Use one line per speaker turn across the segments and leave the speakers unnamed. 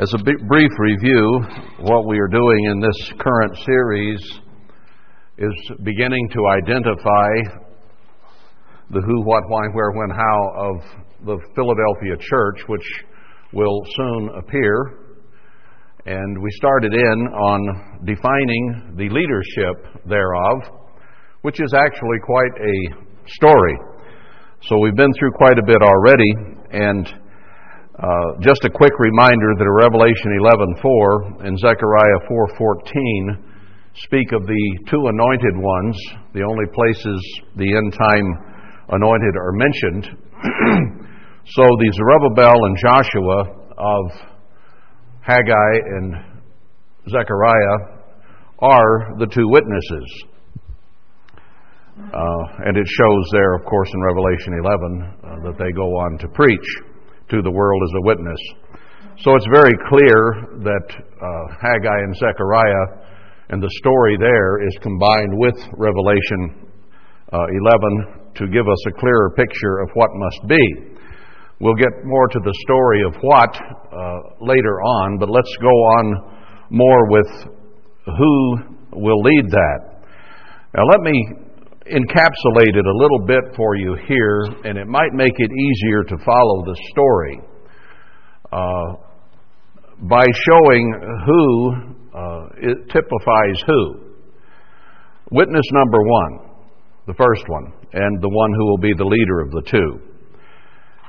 As a brief review, what we are doing in this current series is beginning to identify the who, what, why, where, when, how of the Philadelphia church, which will soon appear. And we started in on defining the leadership thereof, which is actually quite a story. So we've been through quite a bit already, and uh, just a quick reminder that Revelation 11:4 and Zechariah 4:14 speak of the two anointed ones, the only places the end time anointed are mentioned. so the Zerubbabel and Joshua of Haggai and Zechariah are the two witnesses. Uh, and it shows there, of course, in Revelation 11 uh, that they go on to preach to the world as a witness. So it's very clear that uh, Haggai and Zechariah and the story there is combined with Revelation uh, 11 to give us a clearer picture of what must be. We'll get more to the story of what uh, later on, but let's go on more with who will lead that. Now, let me encapsulate it a little bit for you here, and it might make it easier to follow the story uh, by showing who uh, it typifies who. Witness number one, the first one, and the one who will be the leader of the two,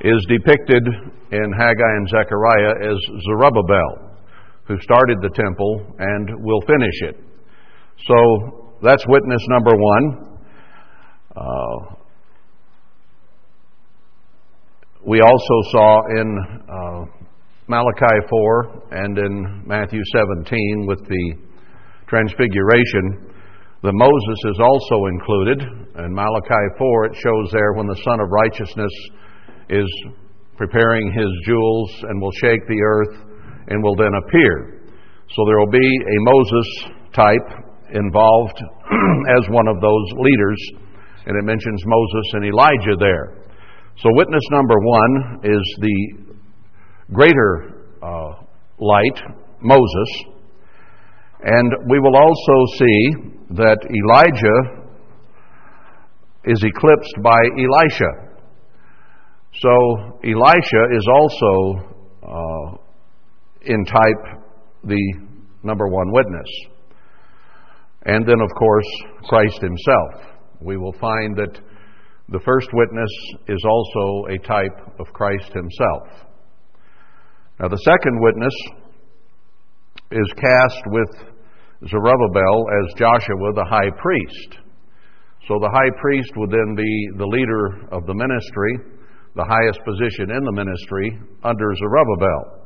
is depicted in Haggai and Zechariah as Zerubbabel, who started the temple and will finish it. So that's witness number one. Uh, we also saw in uh, Malachi 4 and in Matthew 17 with the transfiguration that Moses is also included. In Malachi 4, it shows there when the Son of Righteousness is preparing his jewels and will shake the earth and will then appear. So there will be a Moses type involved as one of those leaders and it mentions Moses and Elijah there. So, witness number one is the greater uh, light, Moses. And we will also see that Elijah is eclipsed by Elisha. So, Elisha is also uh, in type the number one witness. And then, of course, Christ himself we will find that the first witness is also a type of Christ himself. Now, the second witness is cast with Zerubbabel as Joshua the high priest. So the high priest would then be the leader of the ministry, the highest position in the ministry under Zerubbabel.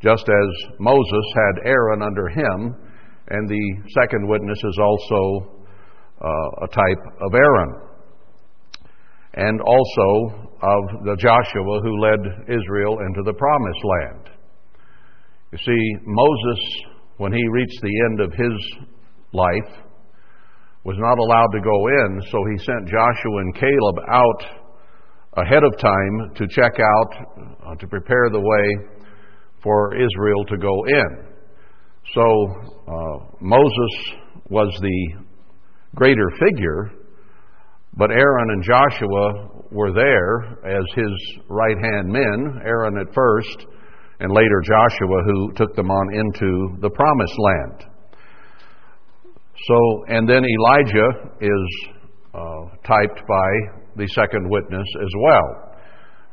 Just as Moses had Aaron under him, and the second witness is also uh, a type of Aaron, and also of the Joshua who led Israel into the promised land. You see, Moses, when he reached the end of his life, was not allowed to go in, so he sent Joshua and Caleb out ahead of time to check out, uh, to prepare the way for Israel to go in. So uh, Moses was the greater figure, but Aaron and Joshua were there as his right hand men, Aaron at first, and later Joshua, who took them on into the promised land. So, and then Elijah is uh, typed by the second witness as well.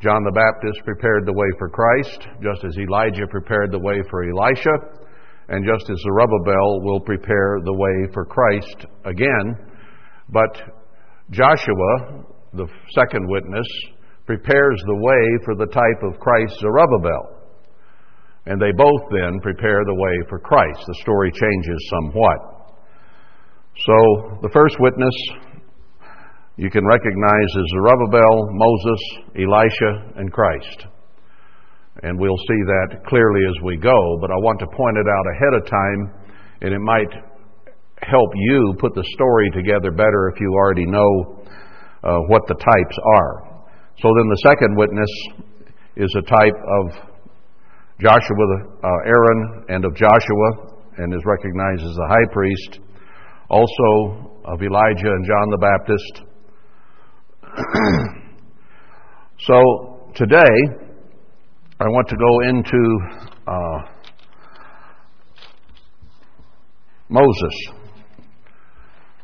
John the Baptist prepared the way for Christ, just as Elijah prepared the way for Elisha and just as Zerubbabel will prepare the way for Christ again. But Joshua, the second witness, prepares the way for the type of Christ Zerubbabel. And they both then prepare the way for Christ. The story changes somewhat. So the first witness you can recognize as Zerubbabel, Moses, Elisha, and Christ. And we'll see that clearly as we go, but I want to point it out ahead of time, and it might help you put the story together better if you already know uh, what the types are. So then the second witness is a type of Joshua, uh, Aaron, and of Joshua, and is recognized as the high priest. Also of Elijah and John the Baptist. so today, I want to go into uh, Moses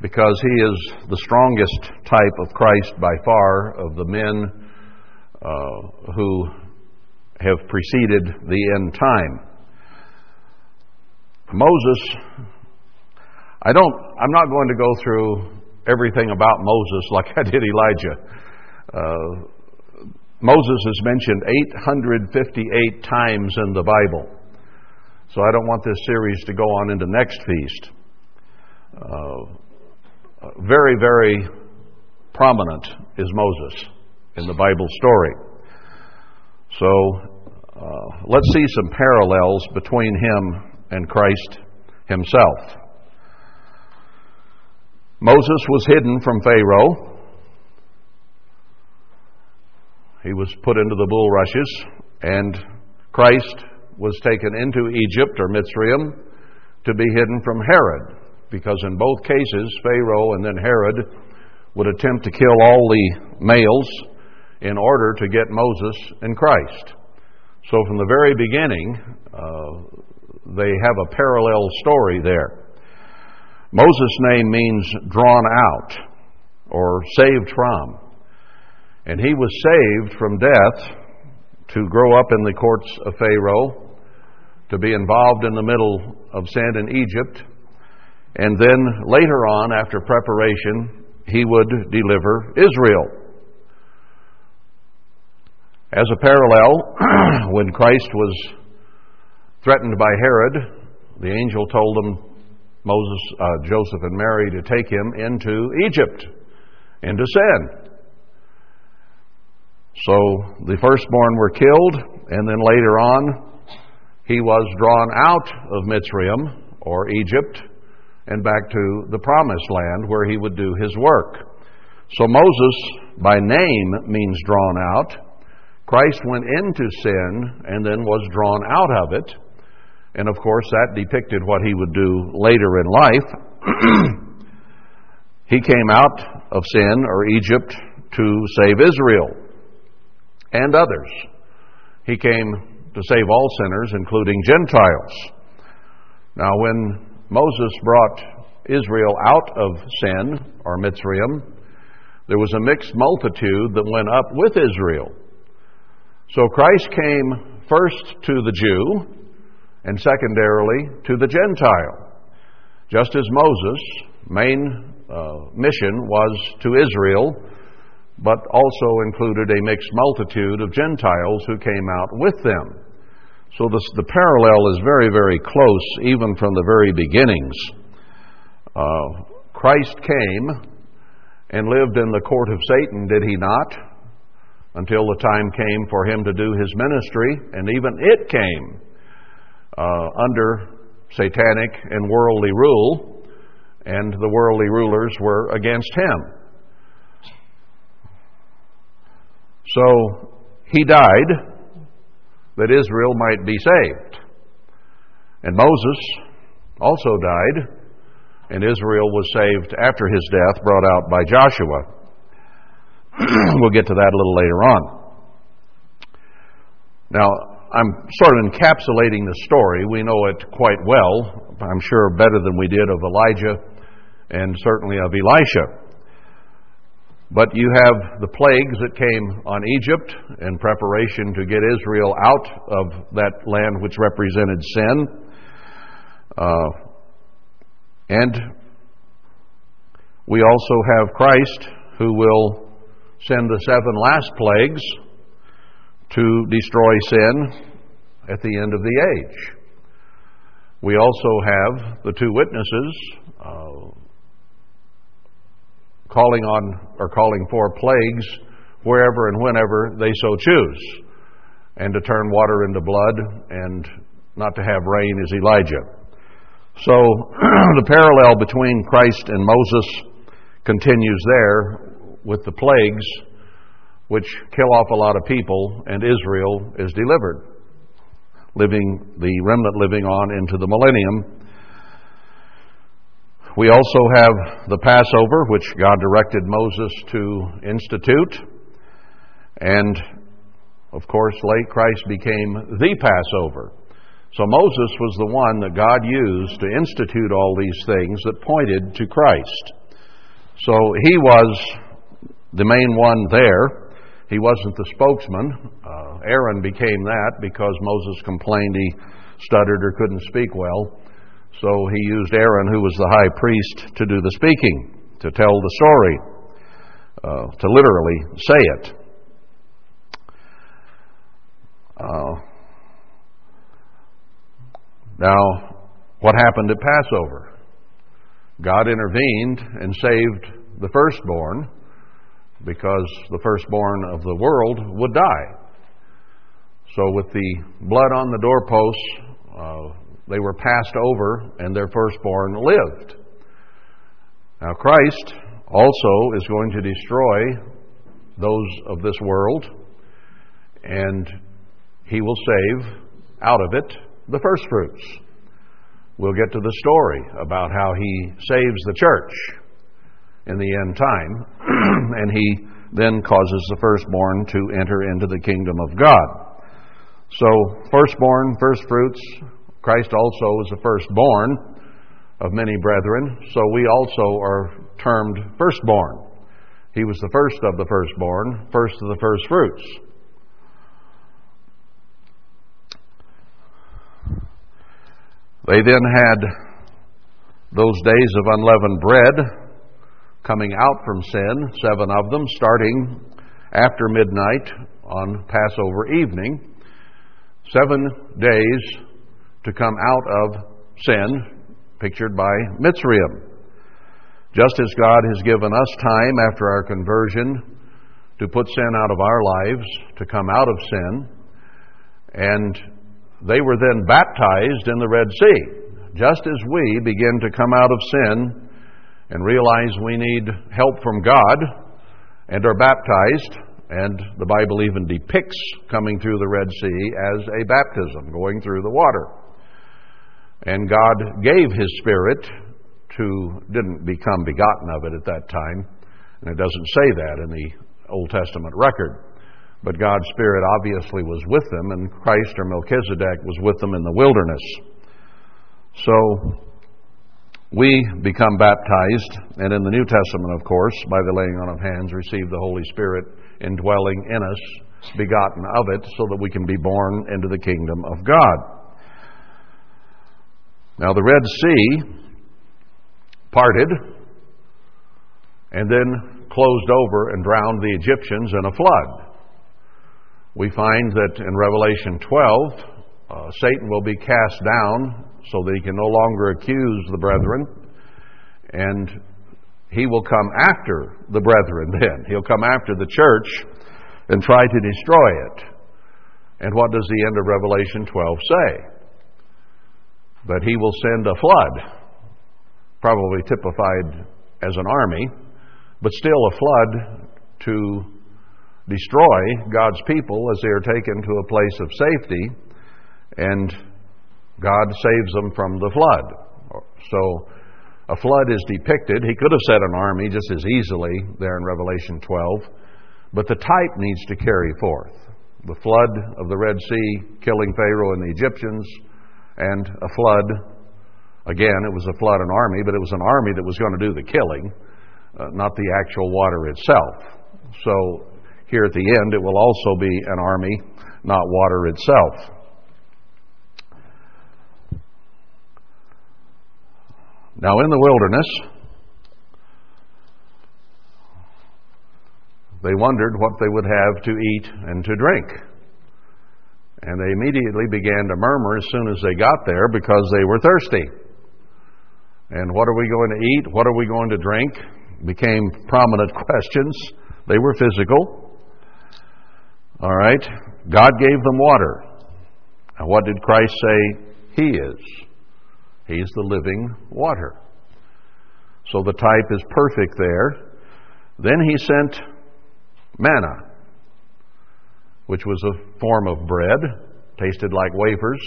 because he is the strongest type of Christ by far of the men uh, who have preceded the end time. Moses, I don't, I'm not going to go through everything about Moses like I did Elijah. Uh, Moses is mentioned 858 times in the Bible. So I don't want this series to go on into next feast. Uh, very, very prominent is Moses in the Bible story. So uh, let's see some parallels between him and Christ himself. Moses was hidden from Pharaoh. He was put into the bulrushes, and Christ was taken into Egypt or Mitzrayim to be hidden from Herod because in both cases, Pharaoh and then Herod would attempt to kill all the males in order to get Moses and Christ. So from the very beginning, uh, they have a parallel story there. Moses' name means drawn out or saved from. And he was saved from death to grow up in the courts of Pharaoh, to be involved in the middle of sin in Egypt, and then later on, after preparation, he would deliver Israel. As a parallel, when Christ was threatened by Herod, the angel told him, Moses, uh, Joseph, and Mary to take him into Egypt, into sin. So the firstborn were killed, and then later on, he was drawn out of Mitzrayim, or Egypt, and back to the promised land where he would do his work. So Moses, by name, means drawn out. Christ went into sin and then was drawn out of it. And of course, that depicted what he would do later in life. he came out of sin or Egypt to save Israel and others. He came to save all sinners, including Gentiles. Now, when Moses brought Israel out of sin, or Mitzrayim, there was a mixed multitude that went up with Israel. So Christ came first to the Jew, and secondarily to the Gentile. Just as Moses' main uh, mission was to Israel, but also included a mixed multitude of Gentiles who came out with them. So this, the parallel is very, very close, even from the very beginnings. Uh, Christ came and lived in the court of Satan, did he not? Until the time came for him to do his ministry, and even it came uh, under satanic and worldly rule, and the worldly rulers were against him. So he died that Israel might be saved. And Moses also died, and Israel was saved after his death, brought out by Joshua. we'll get to that a little later on. Now, I'm sort of encapsulating the story. We know it quite well, I'm sure better than we did of Elijah and certainly of Elisha. But you have the plagues that came on Egypt in preparation to get Israel out of that land which represented sin. Uh, and we also have Christ who will send the seven last plagues to destroy sin at the end of the age. We also have the two witnesses, uh, calling on or calling for plagues wherever and whenever they so choose, and to turn water into blood and not to have rain is Elijah. So the parallel between Christ and Moses continues there with the plagues which kill off a lot of people and Israel is delivered. living, the remnant living on into the millennium. We also have the Passover, which God directed Moses to institute. And, of course, late Christ became the Passover. So Moses was the one that God used to institute all these things that pointed to Christ. So he was the main one there. He wasn't the spokesman. Uh, Aaron became that because Moses complained he stuttered or couldn't speak well. So he used Aaron, who was the high priest, to do the speaking, to tell the story, uh, to literally say it. Uh, now, what happened at Passover? God intervened and saved the firstborn because the firstborn of the world would die. So, with the blood on the doorposts, uh, they were passed over and their firstborn lived. Now, Christ also is going to destroy those of this world, and he will save out of it the firstfruits. We'll get to the story about how he saves the church in the end time, and he then causes the firstborn to enter into the kingdom of God. So, firstborn, firstfruits, Christ also is the firstborn of many brethren, so we also are termed firstborn. He was the first of the firstborn, first of the firstfruits. They then had those days of unleavened bread coming out from sin, seven of them, starting after midnight on Passover evening. Seven days to come out of sin, pictured by Mitzrayim. Just as God has given us time after our conversion to put sin out of our lives, to come out of sin, and they were then baptized in the Red Sea. Just as we begin to come out of sin and realize we need help from God and are baptized, and the Bible even depicts coming through the Red Sea as a baptism, going through the water. And God gave His Spirit to, didn't become begotten of it at that time, and it doesn't say that in the Old Testament record. But God's Spirit obviously was with them, and Christ or Melchizedek was with them in the wilderness. So we become baptized, and in the New Testament, of course, by the laying on of hands, receive the Holy Spirit indwelling in us, begotten of it, so that we can be born into the kingdom of God. Now, the Red Sea parted and then closed over and drowned the Egyptians in a flood. We find that in Revelation 12, uh, Satan will be cast down so that he can no longer accuse the brethren, and he will come after the brethren then. He'll come after the church and try to destroy it. And what does the end of Revelation 12 say? But he will send a flood, probably typified as an army, but still a flood to destroy God's people as they are taken to a place of safety, and God saves them from the flood. So a flood is depicted. He could have said an army just as easily there in Revelation 12, but the type needs to carry forth. The flood of the Red Sea killing Pharaoh and the Egyptians, and a flood. Again, it was a flood, an army, but it was an army that was going to do the killing, uh, not the actual water itself. So here at the end, it will also be an army, not water itself. Now, in the wilderness, they wondered what they would have to eat and to drink. And they immediately began to murmur as soon as they got there because they were thirsty. And what are we going to eat? What are we going to drink? Became prominent questions. They were physical. All right. God gave them water. And what did Christ say He is? He's the living water. So the type is perfect there. Then He sent manna which was a form of bread, tasted like wafers.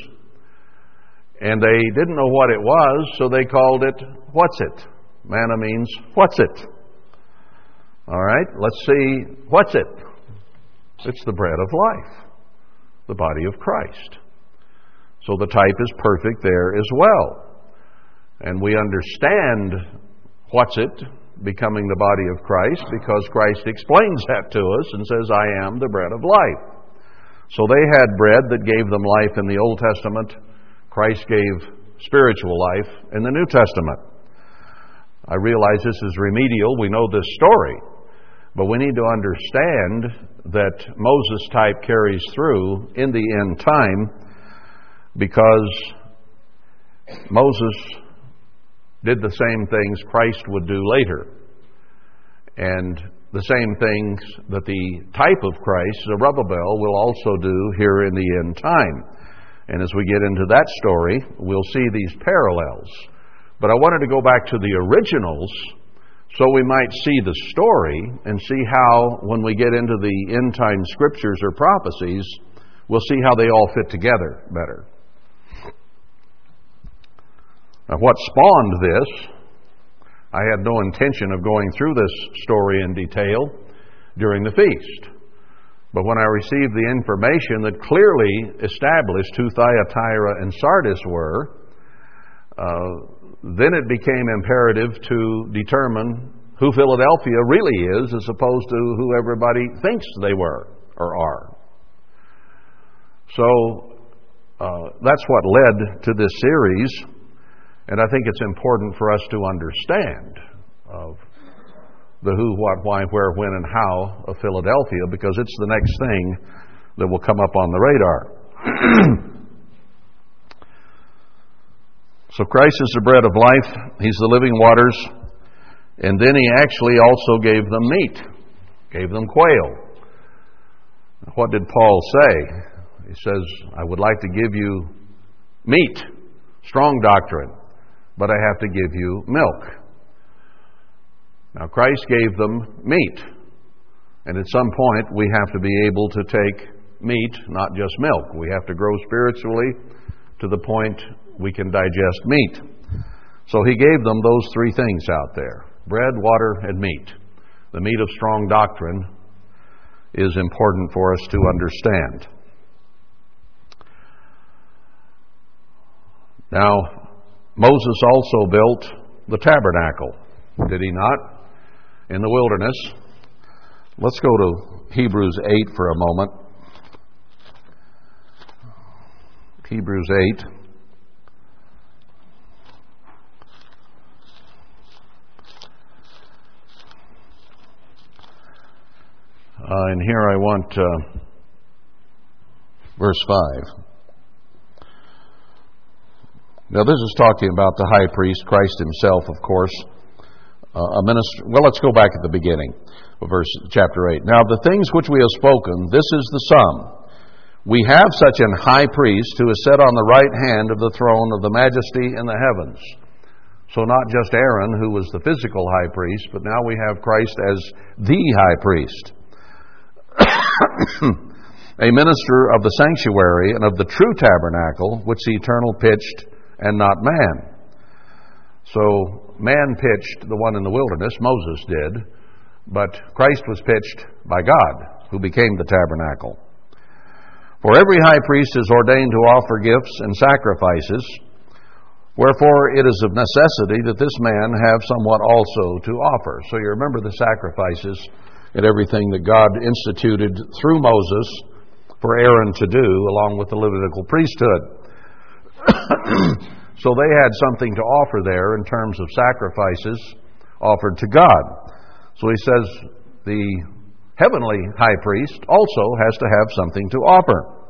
And they didn't know what it was, so they called it What's It? Manna means What's It? All right, let's see What's It? It's the bread of life, the body of Christ. So the type is perfect there as well. And we understand what's it becoming the body of Christ because Christ explains that to us and says, I am the bread of life. So they had bread that gave them life in the Old Testament. Christ gave spiritual life in the New Testament. I realize this is remedial. We know this story. But we need to understand that Moses type carries through in the end time because Moses did the same things Christ would do later. And the same things that the type of Christ, Zerubbabel, will also do here in the end time. And as we get into that story, we'll see these parallels. But I wanted to go back to the originals so we might see the story and see how, when we get into the end time scriptures or prophecies, we'll see how they all fit together better. Now, what spawned this, I had no intention of going through this story in detail during the feast. But when I received the information that clearly established who Thyatira and Sardis were, uh, then it became imperative to determine who Philadelphia really is as opposed to who everybody thinks they were or are. So uh, that's what led to this series. And I think it's important for us to understand of the who, what, why, where, when, and how of Philadelphia because it's the next thing that will come up on the radar. so Christ is the bread of life, He's the living waters, and then He actually also gave them meat, gave them quail. What did Paul say? He says, I would like to give you meat, strong doctrine but I have to give you milk. Now, Christ gave them meat. And at some point, we have to be able to take meat, not just milk. We have to grow spiritually to the point we can digest meat. So he gave them those three things out there bread, water, and meat. The meat of strong doctrine is important for us to understand. Now, Moses also built the tabernacle, did he not? In the wilderness. Let's go to Hebrews 8 for a moment. Hebrews 8. Uh, and here I want uh, verse 5. Now, this is talking about the high priest, Christ himself, of course. Uh, a minister. Well, let's go back at the beginning of verse chapter 8. Now, the things which we have spoken, this is the sum. We have such an high priest who is set on the right hand of the throne of the majesty in the heavens. So, not just Aaron, who was the physical high priest, but now we have Christ as the high priest. a minister of the sanctuary and of the true tabernacle, which the eternal pitched and not man. So man pitched the one in the wilderness, Moses did, but Christ was pitched by God, who became the tabernacle. For every high priest is ordained to offer gifts and sacrifices, wherefore it is of necessity that this man have somewhat also to offer. So you remember the sacrifices and everything that God instituted through Moses for Aaron to do, along with the Levitical priesthood. so they had something to offer there in terms of sacrifices offered to God. So he says the heavenly high priest also has to have something to offer.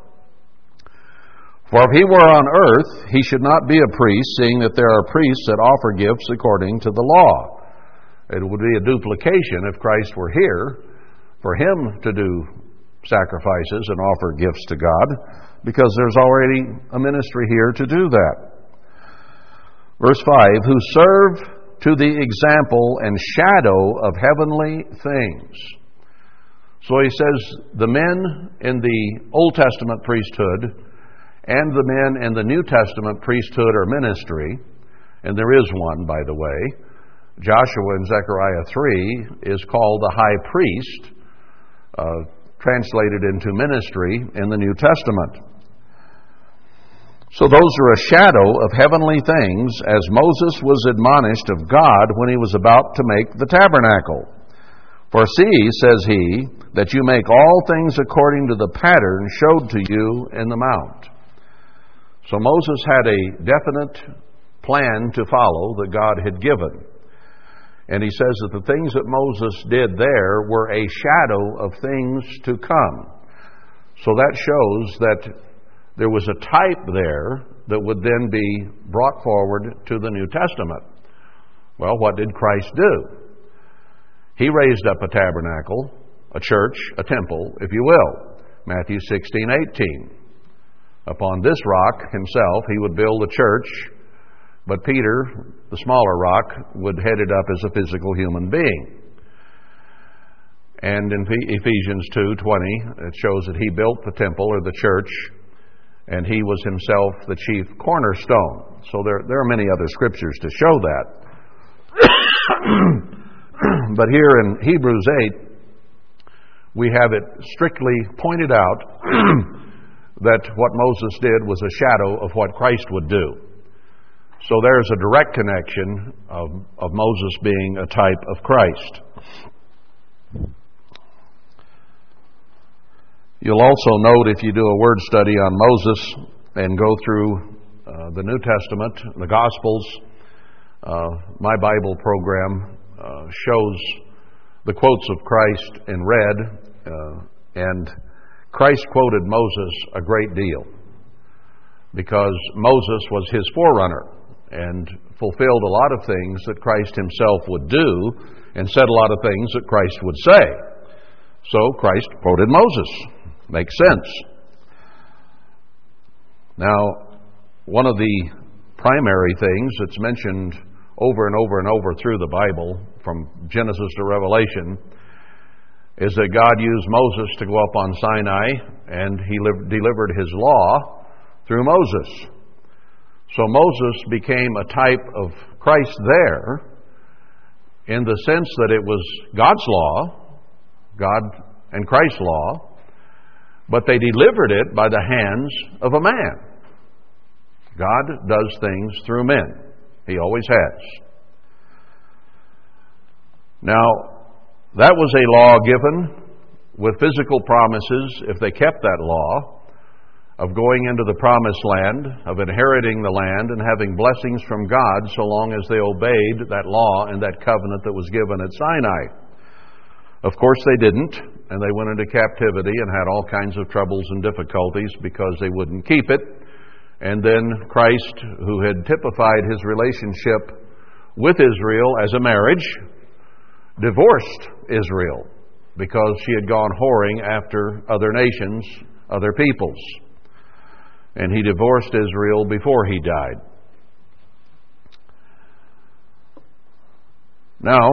For if he were on earth, he should not be a priest, seeing that there are priests that offer gifts according to the law. It would be a duplication if Christ were here for him to do sacrifices and offer gifts to God because there's already a ministry here to do that. Verse 5 Who serve to the example and shadow of heavenly things. So he says the men in the Old Testament priesthood and the men in the New Testament priesthood or ministry, and there is one, by the way. Joshua in Zechariah 3 is called the high priest, uh, translated into ministry in the New Testament. So those are a shadow of heavenly things, as Moses was admonished of God when he was about to make the tabernacle. For see, says he, that you make all things according to the pattern showed to you in the mount. So Moses had a definite plan to follow that God had given. And he says that the things that Moses did there were a shadow of things to come. So that shows that there was a type there that would then be brought forward to the New Testament. Well, what did Christ do? He raised up a tabernacle, a church, a temple, if you will. Matthew 16, 18. Upon this rock himself he would build a church, but Peter, the smaller rock, would head it up as a physical human being. And in Ephesians 2:20, it shows that he built the temple or the church and he was himself the chief cornerstone. So there, there are many other scriptures to show that. but here in Hebrews 8, we have it strictly pointed out that what Moses did was a shadow of what Christ would do. So there's a direct connection of, of Moses being a type of Christ. You'll also note if you do a word study on Moses and go through uh, the New Testament, the Gospels, uh, my Bible program uh, shows the quotes of Christ in red, uh, and Christ quoted Moses a great deal because Moses was his forerunner and fulfilled a lot of things that Christ himself would do and said a lot of things that Christ would say. So Christ quoted Moses. Makes sense. Now, one of the primary things that's mentioned over and over and over through the Bible, from Genesis to Revelation, is that God used Moses to go up on Sinai and he delivered his law through Moses. So Moses became a type of Christ there in the sense that it was God's law, God and Christ's law, but they delivered it by the hands of a man. God does things through men. He always has. Now, that was a law given with physical promises, if they kept that law, of going into the promised land, of inheriting the land, and having blessings from God so long as they obeyed that law and that covenant that was given at Sinai. Of course, they didn't, and they went into captivity and had all kinds of troubles and difficulties because they wouldn't keep it. And then Christ, who had typified his relationship with Israel as a marriage, divorced Israel because she had gone whoring after other nations, other peoples. And he divorced Israel before he died. Now,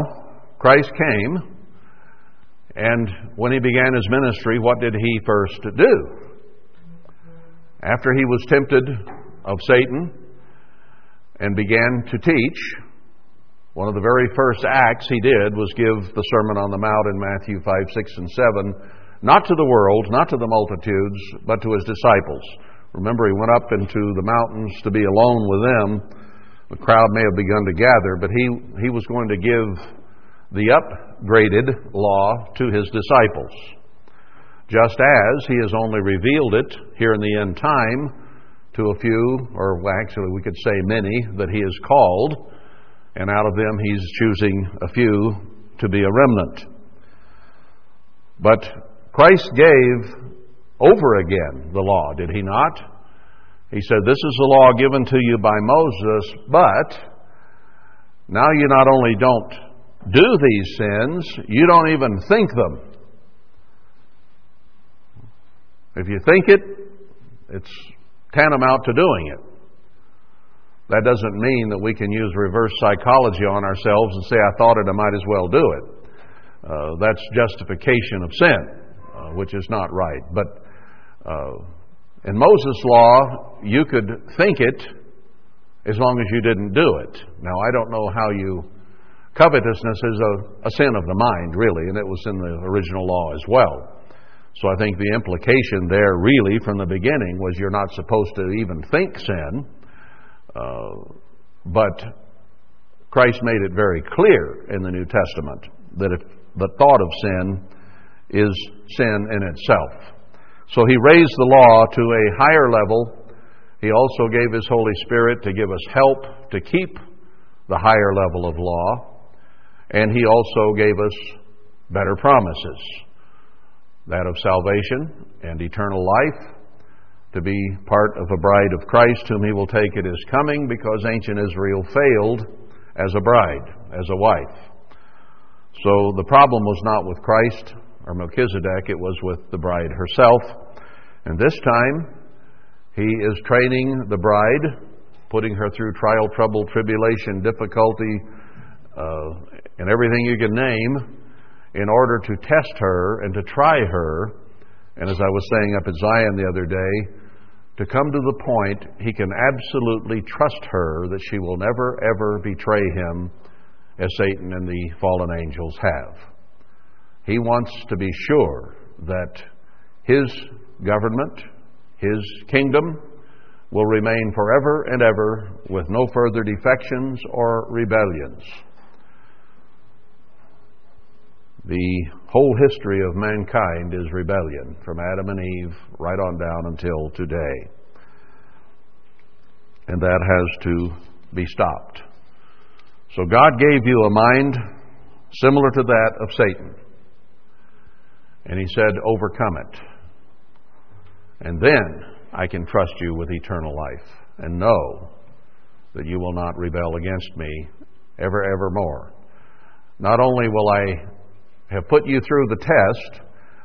Christ came and when he began his ministry, what did he first do? After he was tempted of Satan and began to teach, one of the very first acts he did was give the Sermon on the Mount in Matthew 5, 6, and 7, not to the world, not to the multitudes, but to his disciples. Remember, he went up into the mountains to be alone with them. The crowd may have begun to gather, but he, he was going to give the upgraded law to his disciples. Just as he has only revealed it here in the end time to a few, or actually we could say many, that he has called, and out of them he's choosing a few to be a remnant. But Christ gave over again the law, did he not? He said, This is the law given to you by Moses, but now you not only don't do these sins, you don't even think them. If you think it, it's tantamount to doing it. That doesn't mean that we can use reverse psychology on ourselves and say, I thought it, I might as well do it. Uh, that's justification of sin, uh, which is not right. But uh, In Moses' law, you could think it as long as you didn't do it. Now, I don't know how you. Covetousness is a, a sin of the mind, really, and it was in the original law as well. So I think the implication there, really, from the beginning, was you're not supposed to even think sin. Uh, but Christ made it very clear in the New Testament that if the thought of sin is sin in itself. So he raised the law to a higher level. He also gave his Holy Spirit to give us help to keep the higher level of law. And he also gave us better promises that of salvation and eternal life, to be part of a bride of Christ whom he will take at his coming because ancient Israel failed as a bride, as a wife. So the problem was not with Christ or Melchizedek, it was with the bride herself. And this time, he is training the bride, putting her through trial, trouble, tribulation, difficulty, uh, and everything you can name in order to test her and to try her. And as I was saying up at Zion the other day, to come to the point he can absolutely trust her that she will never, ever betray him as Satan and the fallen angels have. He wants to be sure that his government, his kingdom, will remain forever and ever with no further defections or rebellions. The whole history of mankind is rebellion, from Adam and Eve right on down until today. And that has to be stopped. So God gave you a mind similar to that of Satan. And He said, overcome it. And then I can trust you with eternal life and know that you will not rebel against me ever, ever more. Not only will I have put you through the test,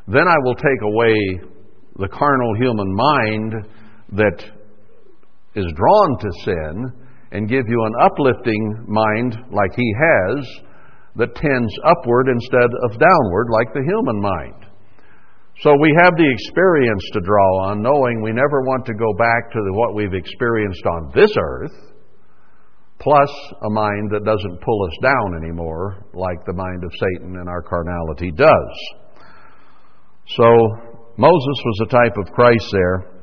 then I will take away the carnal human mind that is drawn to sin and give you an uplifting mind like He has that tends upward instead of downward like the human mind. So we have the experience to draw on, knowing we never want to go back to what we've experienced on this earth plus a mind that doesn't pull us down anymore, like the mind of Satan and our carnality does. So, Moses was a type of Christ there,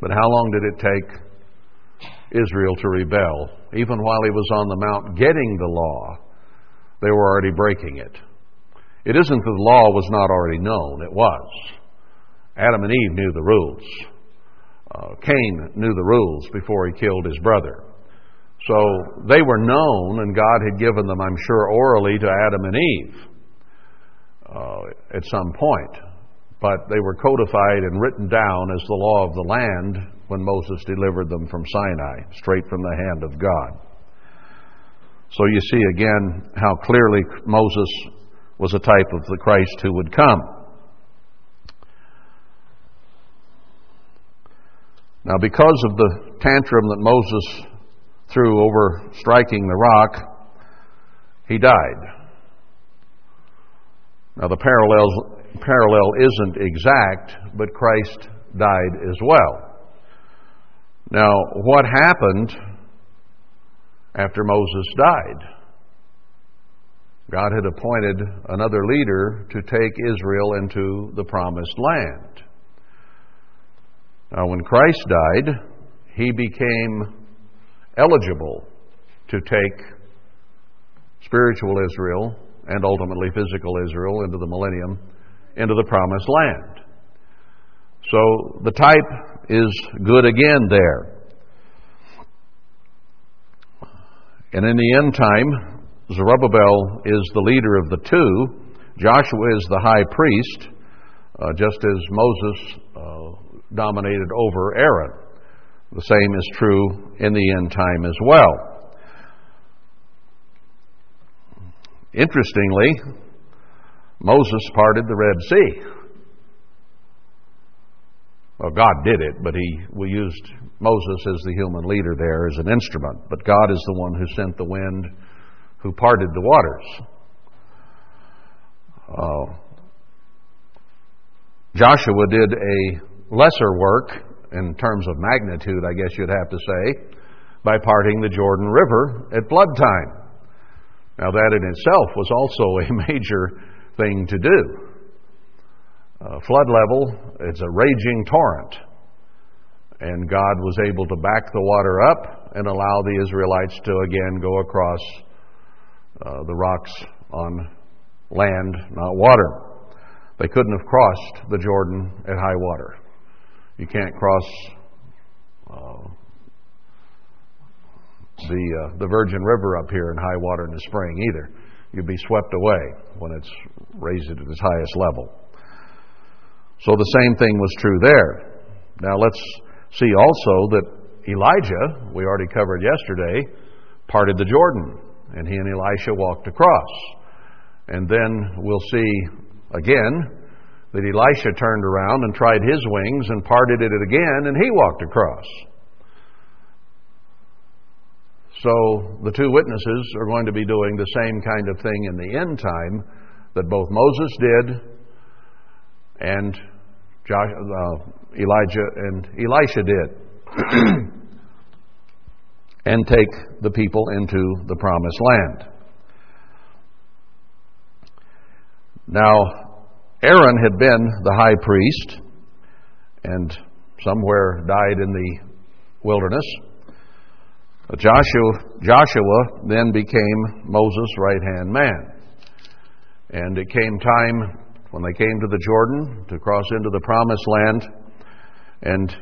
but how long did it take Israel to rebel? Even while he was on the mount getting the law, they were already breaking it. It isn't that the law was not already known, it was. Adam and Eve knew the rules. Uh, Cain knew the rules before he killed his brother. So they were known, and God had given them, I'm sure, orally to Adam and Eve uh, at some point. But they were codified and written down as the law of the land when Moses delivered them from Sinai, straight from the hand of God. So you see again how clearly Moses was a type of the Christ who would come. Now, because of the tantrum that Moses threw over striking the rock, he died. Now, the parallel, parallel isn't exact, but Christ died as well. Now, what happened after Moses died? God had appointed another leader to take Israel into the promised land. Now, when Christ died, he became eligible to take spiritual Israel and ultimately physical Israel into the millennium, into the promised land. So the type is good again there. And in the end time, Zerubbabel is the leader of the two. Joshua is the high priest, uh, just as Moses uh, dominated over Aaron. The same is true in the end time as well. Interestingly, Moses parted the Red Sea. Well, God did it, but he, we used Moses as the human leader there as an instrument. But God is the one who sent the wind, who parted the waters. Uh, Joshua did a lesser work in terms of magnitude, I guess you'd have to say, by parting the Jordan River at flood time. Now, that in itself was also a major thing to do. Uh, flood level, it's a raging torrent. And God was able to back the water up and allow the Israelites to again go across uh, the rocks on land, not water. They couldn't have crossed the Jordan at high water. You can't cross uh, the, uh, the Virgin River up here in high water in the spring either. You'd be swept away when it's raised at its highest level. So the same thing was true there. Now let's see also that Elijah, we already covered yesterday, parted the Jordan, and he and Elisha walked across. And then we'll see again that Elisha turned around and tried his wings and parted it again, and he walked across. So the two witnesses are going to be doing the same kind of thing in the end time that both Moses did and uh, Elijah and Elisha did. and take the people into the promised land. Now, Aaron had been the high priest and somewhere died in the wilderness. Joshua, Joshua then became Moses' right hand man. And it came time when they came to the Jordan to cross into the promised land, and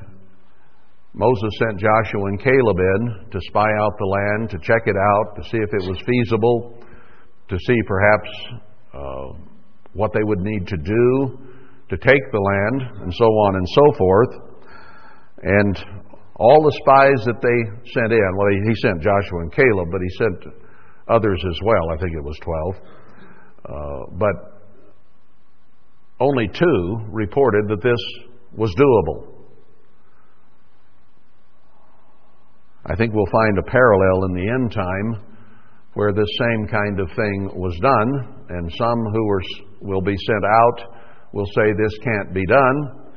Moses sent Joshua and Caleb in to spy out the land, to check it out, to see if it was feasible, to see perhaps uh, what they would need to do to take the land, and so on and so forth. And all the spies that they sent in, well, he sent Joshua and Caleb, but he sent others as well. I think it was 12. Uh, but only two reported that this was doable. I think we'll find a parallel in the end time where this same kind of thing was done, and some who were, will be sent out will say this can't be done,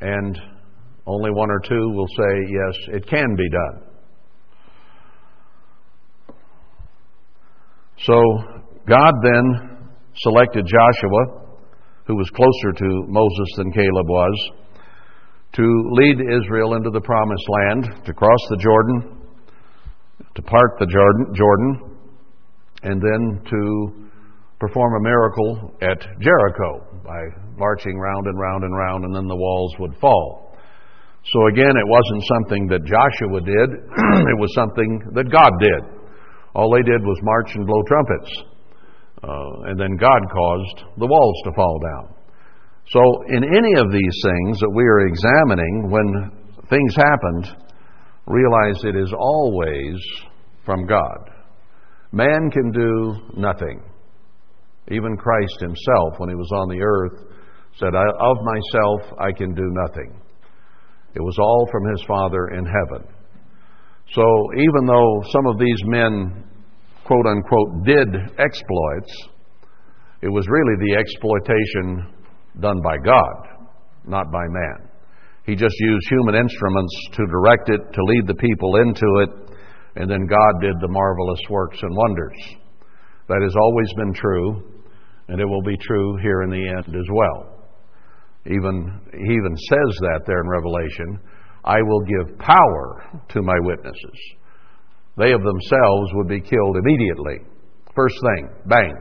and only one or two will say, yes, it can be done. So God then selected Joshua, who was closer to Moses than Caleb was, to lead Israel into the promised land, to cross the Jordan, to part the Jordan, and then to perform a miracle at Jericho by marching round and round and round, and then the walls would fall. So again, it wasn't something that Joshua did, it was something that God did. All they did was march and blow trumpets. Uh, and then God caused the walls to fall down. So, in any of these things that we are examining, when things happened, realize it is always from God. Man can do nothing. Even Christ himself, when he was on the earth, said, Of myself I can do nothing. It was all from his Father in heaven. So even though some of these men, quote unquote, did exploits, it was really the exploitation done by God, not by man. He just used human instruments to direct it, to lead the people into it, and then God did the marvelous works and wonders. That has always been true, and it will be true here in the end as well. Even, he even says that there in Revelation I will give power to my witnesses. They of themselves would be killed immediately. First thing, bang.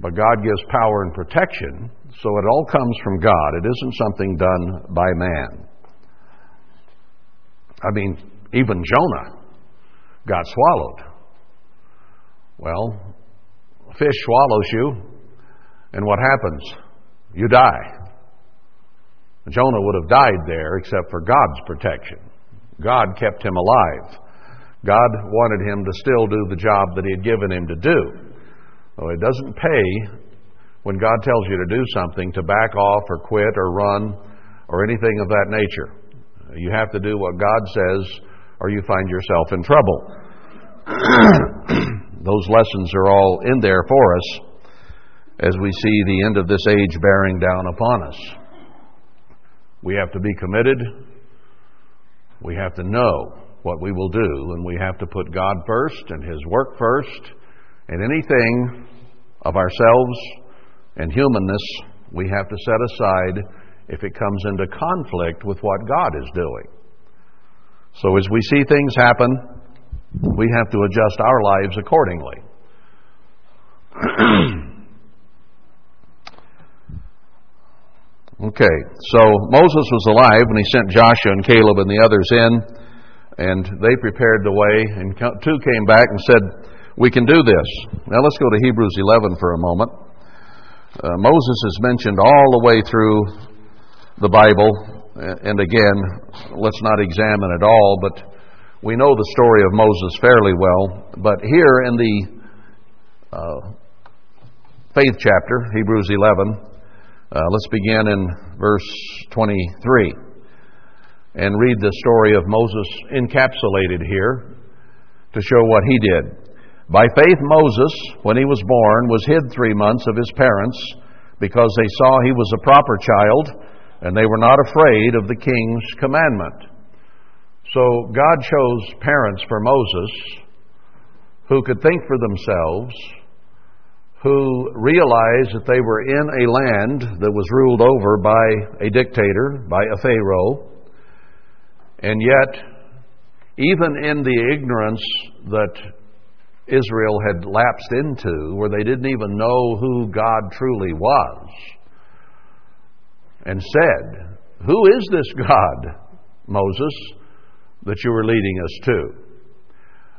But God gives power and protection, so it all comes from God. It isn't something done by man. I mean, even Jonah got swallowed. Well, a fish swallows you, and what happens? you die. Jonah would have died there except for God's protection. God kept him alive. God wanted him to still do the job that He had given him to do. So it doesn't pay when God tells you to do something to back off or quit or run or anything of that nature. You have to do what God says or you find yourself in trouble. Those lessons are all in there for us as we see the end of this age bearing down upon us. We have to be committed. We have to know what we will do, and we have to put God first and His work first, and anything of ourselves and humanness we have to set aside if it comes into conflict with what God is doing. So as we see things happen, we have to adjust our lives accordingly. okay, so Moses was alive when he sent Joshua and Caleb and the others in, and they prepared the way, and two came back and said, We can do this. Now let's go to Hebrews 11 for a moment. Uh, Moses is mentioned all the way through the Bible, and again, let's not examine it all, but we know the story of Moses fairly well. But here in the uh, faith chapter, Hebrews 11, uh, let's begin in verse 23 and read the story of Moses encapsulated here to show what he did. By faith, Moses, when he was born, was hid three months of his parents because they saw he was a proper child and they were not afraid of the king's commandment. So God chose parents for Moses who could think for themselves, who realized that they were in a land that was ruled over by a dictator, by a Pharaoh, and yet, even in the ignorance that Israel had lapsed into, where they didn't even know who God truly was, and said, Who is this God, Moses, that you are leading us to?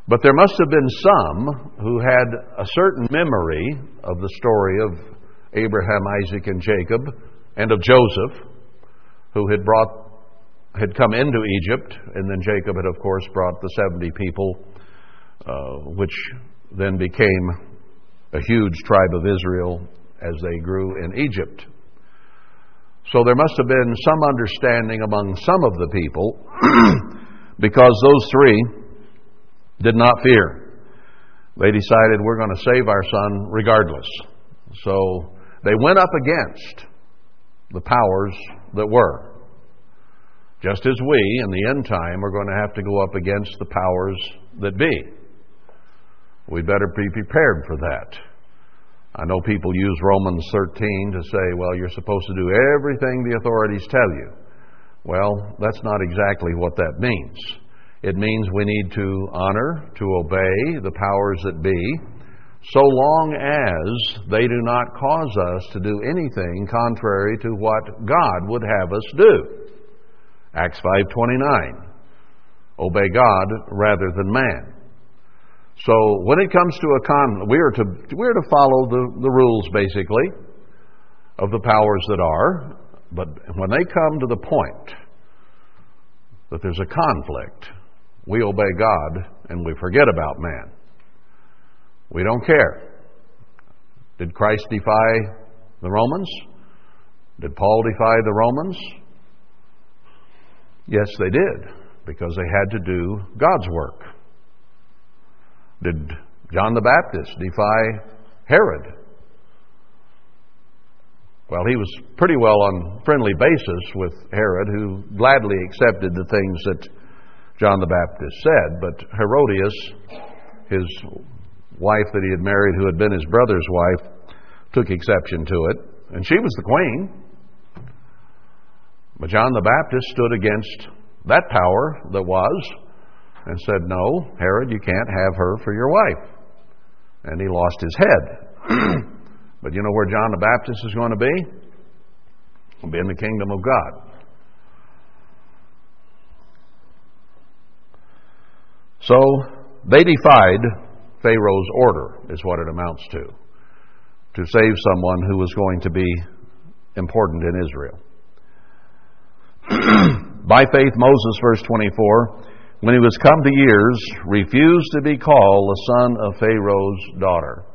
But there must have been some who had a certain memory of the story of Abraham, Isaac, and Jacob, and of Joseph, who had brought had come into Egypt, and then Jacob had, of course, brought the 70 people uh, which then became a huge tribe of Israel as they grew in Egypt. So there must have been some understanding among some of the people because those three did not fear. They decided we're going to save our son regardless. So they went up against the powers that were. Just as we, in the end time, are going to have to go up against the powers that be. We'd better be prepared for that. I know people use Romans 13 to say, well, you're supposed to do everything the authorities tell you. Well, that's not exactly what that means. It means we need to honor, to obey the powers that be, so long as they do not cause us to do anything contrary to what God would have us do. Acts 5:29. Obey God rather than man. So when it comes to a con, we are to we are to follow the, the rules basically of the powers that are. But when they come to the point that there's a conflict, we obey God and we forget about man. We don't care. Did Christ defy the Romans? Did Paul defy the Romans? Yes, they did, because they had to do God's work. Did John the Baptist defy Herod? Well, he was pretty well on friendly basis with Herod, who gladly accepted the things that John the Baptist said. But Herodias, his wife that he had married, who had been his brother's wife, took exception to it. And she was the queen. But John the Baptist stood against that power that was and said, No, Herod, you can't have her for your wife. And he lost his head. but you know where John the Baptist is going to be? He'll be in the kingdom of God. So they defied Pharaoh's order, is what it amounts to, to save someone who was going to be important in Israel. By faith, Moses, verse 24, when he was come to years, refused to be called the son of Pharaoh's daughter.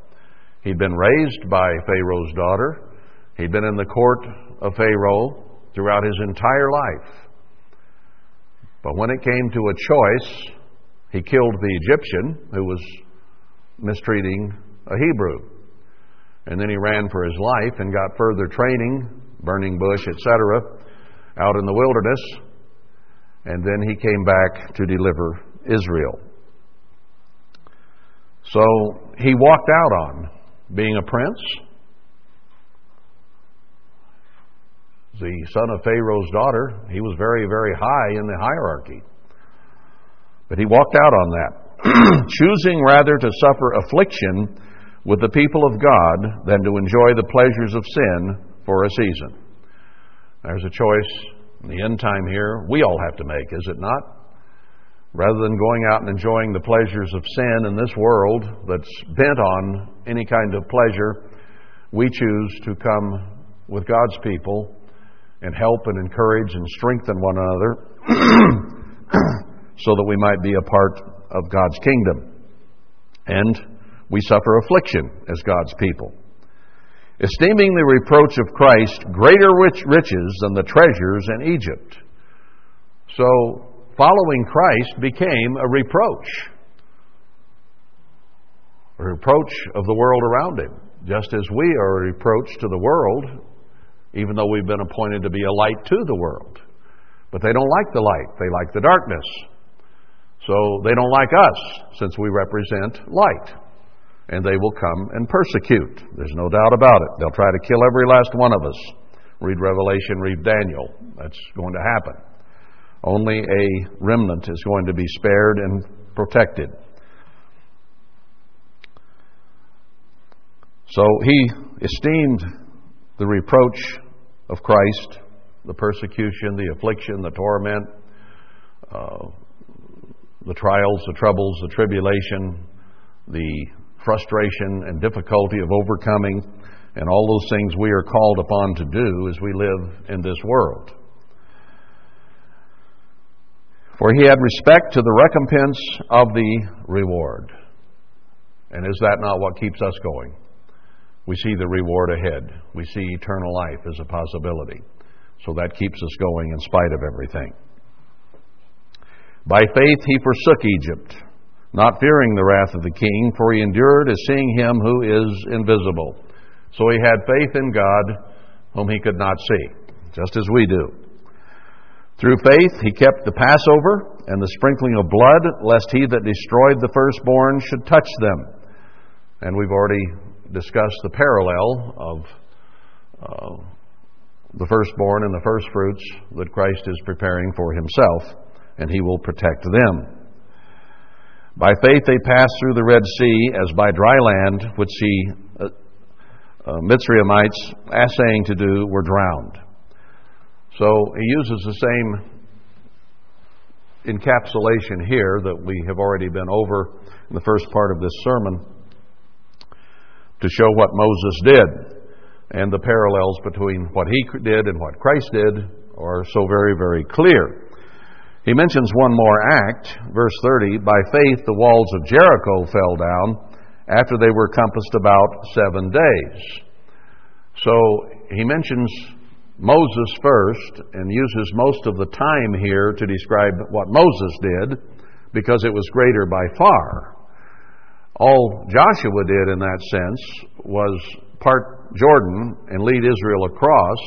He'd been raised by Pharaoh's daughter. He'd been in the court of Pharaoh throughout his entire life. But when it came to a choice, he killed the Egyptian who was mistreating a Hebrew. And then he ran for his life and got further training, burning bush, etc. out in the wilderness, and then he came back to deliver Israel. So he walked out on being a prince, the son of Pharaoh's daughter. He was very, very high in the hierarchy. But he walked out on that, choosing rather to suffer affliction with the people of God than to enjoy the pleasures of sin for a season. There's a choice the end time here we all have to make, is it not? Rather than going out and enjoying the pleasures of sin in this world that's bent on any kind of pleasure, we choose to come with God's people and help and encourage and strengthen one another so that we might be a part of God's kingdom. And we suffer affliction as God's people. Esteeming the reproach of Christ greater rich riches than the treasures in Egypt. So, following Christ became a reproach. A reproach of the world around him, just as we are a reproach to the world, even though we've been appointed to be a light to the world. But they don't like the light, they like the darkness. So they don't like us, since we represent light. And they will come and persecute. There's no doubt about it. They'll try to kill every last one of us. Read Revelation, read Daniel. That's going to happen. Only a remnant is going to be spared and protected. So he esteemed the reproach of Christ, the persecution, the affliction, the torment, uh, the trials, the troubles, the tribulation, the frustration and difficulty of overcoming, and all those things we are called upon to do as we live in this world. For he had respect to the recompense of the reward. And is that not what keeps us going? We see the reward ahead. We see eternal life as a possibility. So that keeps us going in spite of everything. By faith he forsook Egypt, not fearing the wrath of the king, for he endured as seeing him who is invisible. So he had faith in God whom he could not see, just as we do. Through faith he kept the Passover and the sprinkling of blood, lest he that destroyed the firstborn should touch them. And we've already discussed the parallel of uh, the firstborn and the firstfruits that Christ is preparing for himself, and he will protect them. By faith they passed through the Red Sea as by dry land, which the uh, uh, Mitzrayimites, assaying to do, were drowned. So he uses the same encapsulation here that we have already been over in the first part of this sermon to show what Moses did. And the parallels between what he did and what Christ did are so very, very clear. He mentions one more act, verse 30 By faith the walls of Jericho fell down after they were compassed about seven days. So he mentions Moses first and uses most of the time here to describe what Moses did because it was greater by far. All Joshua did in that sense was part Jordan and lead Israel across,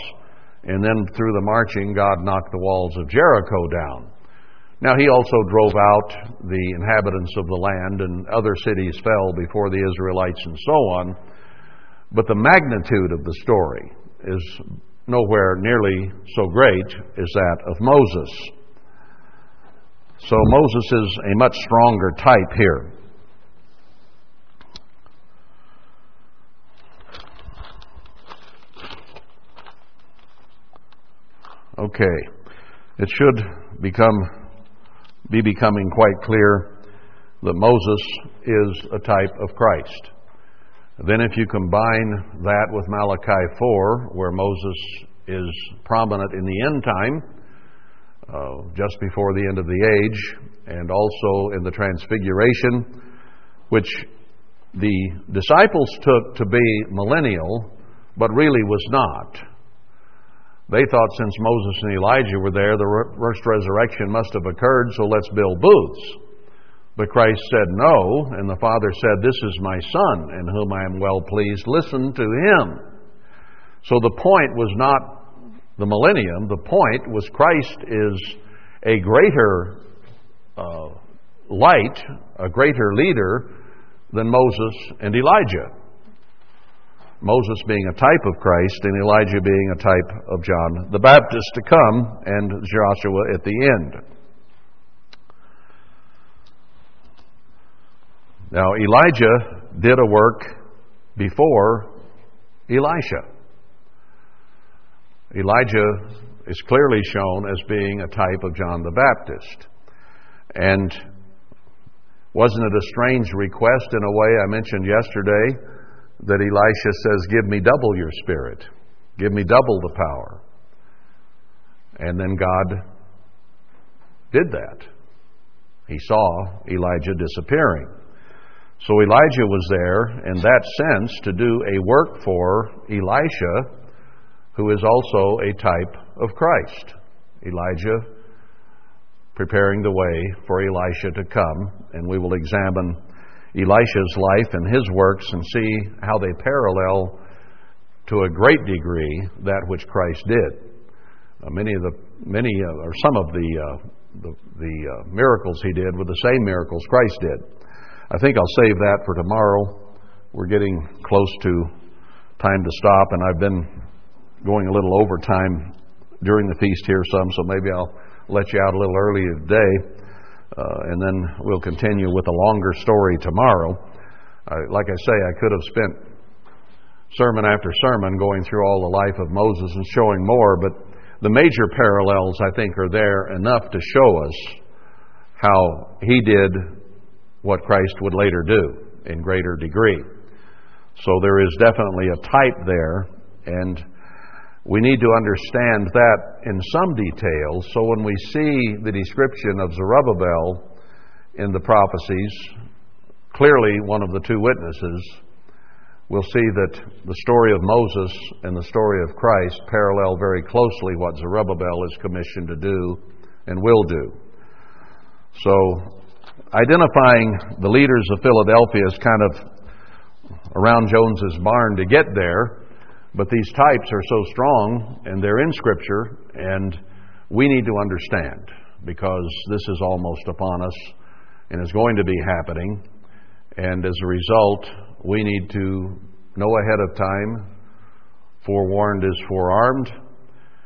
and then through the marching, God knocked the walls of Jericho down. Now, he also drove out the inhabitants of the land, and other cities fell before the Israelites, and so on. But the magnitude of the story is nowhere nearly so great as that of Moses. So Moses is a much stronger type here. Okay. It should become be becoming quite clear that Moses is a type of Christ. Then, if you combine that with Malachi 4, where Moses is prominent in the end time, uh, just before the end of the age, and also in the Transfiguration, which the disciples took to be millennial, but really was not. They thought since Moses and Elijah were there, the first resurrection must have occurred, so let's build booths. But Christ said no, and the Father said, This is my Son, in whom I am well pleased. Listen to him. So the point was not the millennium, the point was Christ is a greater uh, light, a greater leader than Moses and Elijah. Moses being a type of Christ and Elijah being a type of John the Baptist to come and Joshua at the end. Now, Elijah did a work before Elisha. Elijah is clearly shown as being a type of John the Baptist. And wasn't it a strange request in a way I mentioned yesterday that Elisha says, Give me double your spirit, give me double the power. And then God did that. He saw Elijah disappearing. So Elijah was there in that sense to do a work for Elisha, who is also a type of Christ. Elijah preparing the way for Elisha to come, and we will examine Elisha's life and his works and see how they parallel to a great degree that which Christ did. Uh, many of the many uh, or some of the uh, the, the uh, miracles he did were the same miracles Christ did. I think I'll save that for tomorrow. We're getting close to time to stop, and I've been going a little overtime during the feast here some, so maybe I'll let you out a little earlier today. Uh, and then we'll continue with a longer story tomorrow. Uh, like I say, I could have spent sermon after sermon going through all the life of Moses and showing more, but the major parallels, I think, are there enough to show us how he did what Christ would later do in greater degree. So there is definitely a type there, and we need to understand that in some detail. So when we see the description of Zerubbabel in the prophecies, clearly one of the two witnesses, we'll see that the story of Moses and the story of Christ parallel very closely what Zerubbabel is commissioned to do and will do. So, identifying the leaders of Philadelphia is kind of around Jones's barn to get there. But these types are so strong and they're in Scripture, and we need to understand because this is almost upon us and is going to be happening. And as a result, we need to know ahead of time. Forewarned is forearmed,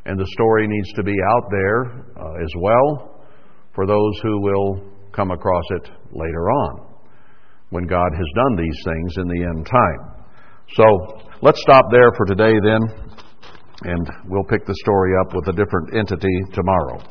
and the story needs to be out there uh, as well for those who will come across it later on when God has done these things in the end time. So let's stop there for today then, and we'll pick the story up with a different entity tomorrow.